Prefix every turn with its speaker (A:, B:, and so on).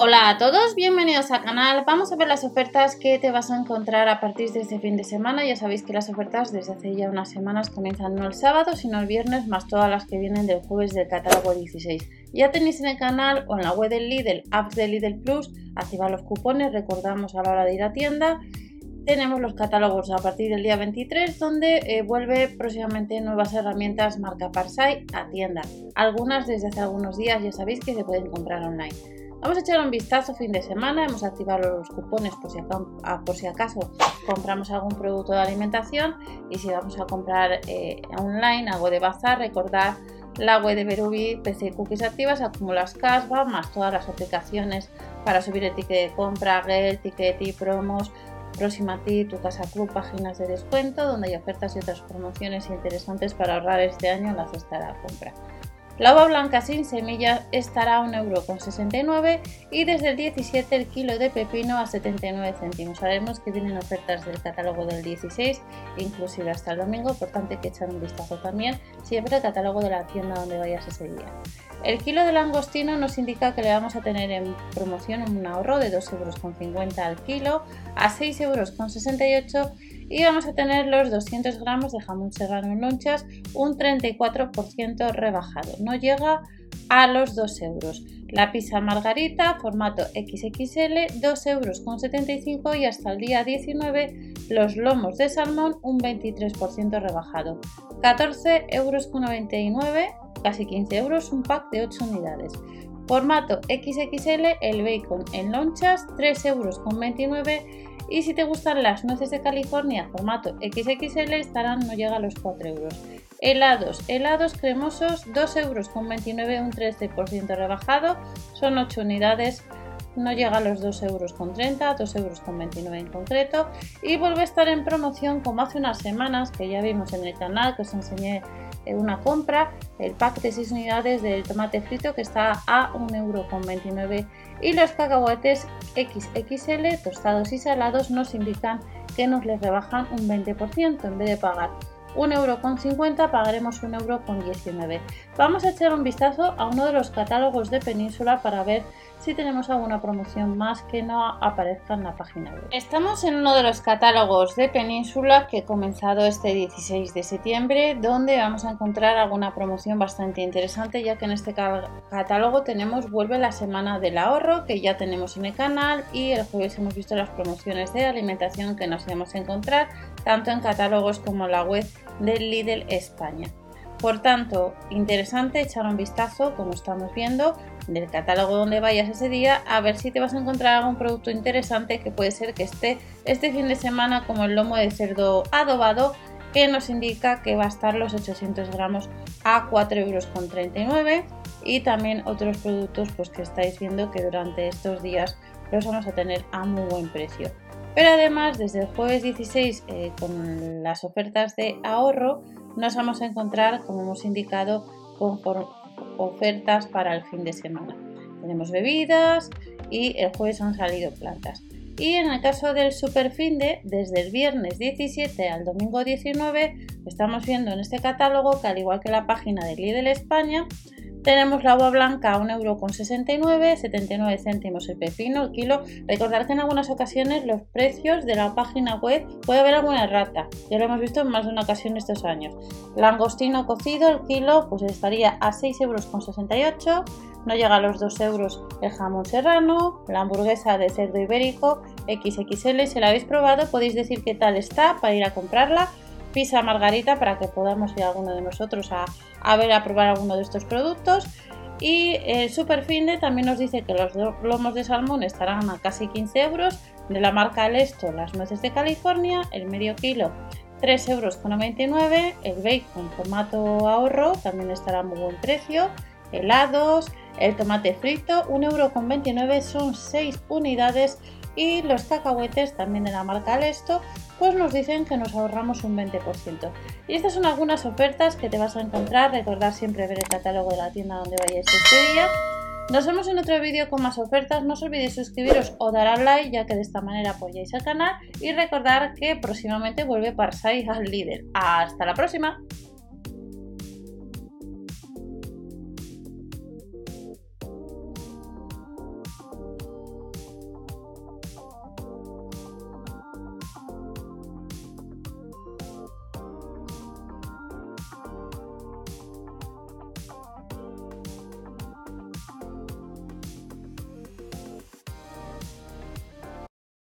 A: Hola a todos, bienvenidos al canal. Vamos a ver las ofertas que te vas a encontrar a partir de este fin de semana. Ya sabéis que las ofertas desde hace ya unas semanas comienzan no el sábado, sino el viernes, más todas las que vienen del jueves del catálogo 16. Ya tenéis en el canal o en la web del Lidl, apps de Lidl Plus, activar los cupones, recordamos a la hora de ir a tienda. Tenemos los catálogos a partir del día 23, donde eh, vuelve próximamente nuevas herramientas marca Parsai a tienda. Algunas desde hace algunos días ya sabéis que se pueden comprar online. Vamos a echar un vistazo fin de semana, hemos activado los cupones por si, ah, por si acaso compramos algún producto de alimentación y si vamos a comprar eh, online algo de bazar, recordad la web de Berubi, PC Cookies activas, acumulas cashback, más todas las aplicaciones para subir el ticket de compra, Gel, Ticket y promos, Próxima ti, tu casa club, páginas de descuento donde hay ofertas y otras promociones interesantes para ahorrar este año en la cesta de la compra. La uva blanca sin semillas estará a 1,69€ y desde el 17 el kilo de pepino a 79 céntimos. Sabemos que vienen ofertas del catálogo del 16, inclusive hasta el domingo, por tanto hay que echar un vistazo también siempre al catálogo de la tienda donde vayas ese día. El kilo de langostino nos indica que le vamos a tener en promoción un ahorro de 2,50€ al kilo a 6,68€ y vamos a tener los 200 gramos de jamón serrano en lonchas, un 34% rebajado, no llega a los 2 euros. La pizza margarita, formato XXL, 2 euros con 75 y hasta el día 19 los lomos de salmón, un 23% rebajado. 14 euros con 99, casi 15 euros, un pack de 8 unidades. Formato XXL, el bacon en lonchas, 3 euros con 29 y si te gustan las nueces de California formato XXL estarán no llega a los 4 euros. Helados, helados cremosos 2 euros con 29, un 13% rebajado, son 8 unidades no llega a los 2 euros con 30, 2 euros con 29 en concreto y vuelve a estar en promoción como hace unas semanas que ya vimos en el canal que os enseñé una compra el pack de 6 unidades del tomate frito que está a 1,29€ y los cacahuetes XXL tostados y salados nos indican que nos les rebajan un 20% en vez de pagar 1,50€ pagaremos 1,19€. Vamos a echar un vistazo a uno de los catálogos de Península para ver si tenemos alguna promoción más que no aparezca en la página web. Estamos en uno de los catálogos de Península que ha comenzado este 16 de septiembre, donde vamos a encontrar alguna promoción bastante interesante, ya que en este catálogo tenemos Vuelve la semana del ahorro, que ya tenemos en el canal, y el jueves hemos visto las promociones de alimentación que nos a encontrar, tanto en catálogos como la web del Lidl España. Por tanto, interesante echar un vistazo, como estamos viendo, del catálogo donde vayas ese día, a ver si te vas a encontrar algún producto interesante que puede ser que esté este fin de semana, como el lomo de cerdo adobado, que nos indica que va a estar los 800 gramos a 4,39 euros y también otros productos pues que estáis viendo que durante estos días los vamos a tener a muy buen precio. Pero además, desde el jueves 16, eh, con las ofertas de ahorro, nos vamos a encontrar, como hemos indicado, con ofertas para el fin de semana. Tenemos bebidas y el jueves han salido plantas. Y en el caso del super de, desde el viernes 17 al domingo 19, estamos viendo en este catálogo que al igual que la página de Lidl España, tenemos la uva blanca a 1,69€, 79 céntimos el pepino, el kilo. Recordar que en algunas ocasiones los precios de la página web puede haber alguna rata. Ya lo hemos visto en más de una ocasión estos años. Langostino cocido, el kilo, pues estaría a 6,68€. No llega a los 2 euros el jamón serrano, la hamburguesa de cerdo ibérico XXL. Si la habéis probado, podéis decir qué tal está para ir a comprarla pizza margarita para que podamos ir alguno de nosotros a, ver, a probar alguno de estos productos. Y el Super Finde también nos dice que los lomos de salmón estarán a casi 15 euros. De la marca Alesto, las nueces de California, el medio kilo 3,99 euros. El bacon formato ahorro también estará a muy buen precio. Helados, el tomate frito, 1,29 euro, son 6 unidades y los cacahuetes también de la marca Alesto pues nos dicen que nos ahorramos un 20%. Y estas son algunas ofertas que te vas a encontrar. Recordad siempre ver el catálogo de la tienda donde vayáis este día. Nos vemos en otro vídeo con más ofertas. No os olvidéis suscribiros o dar al like, ya que de esta manera apoyáis al canal. Y recordar que próximamente vuelve Parsai al líder. ¡Hasta la próxima!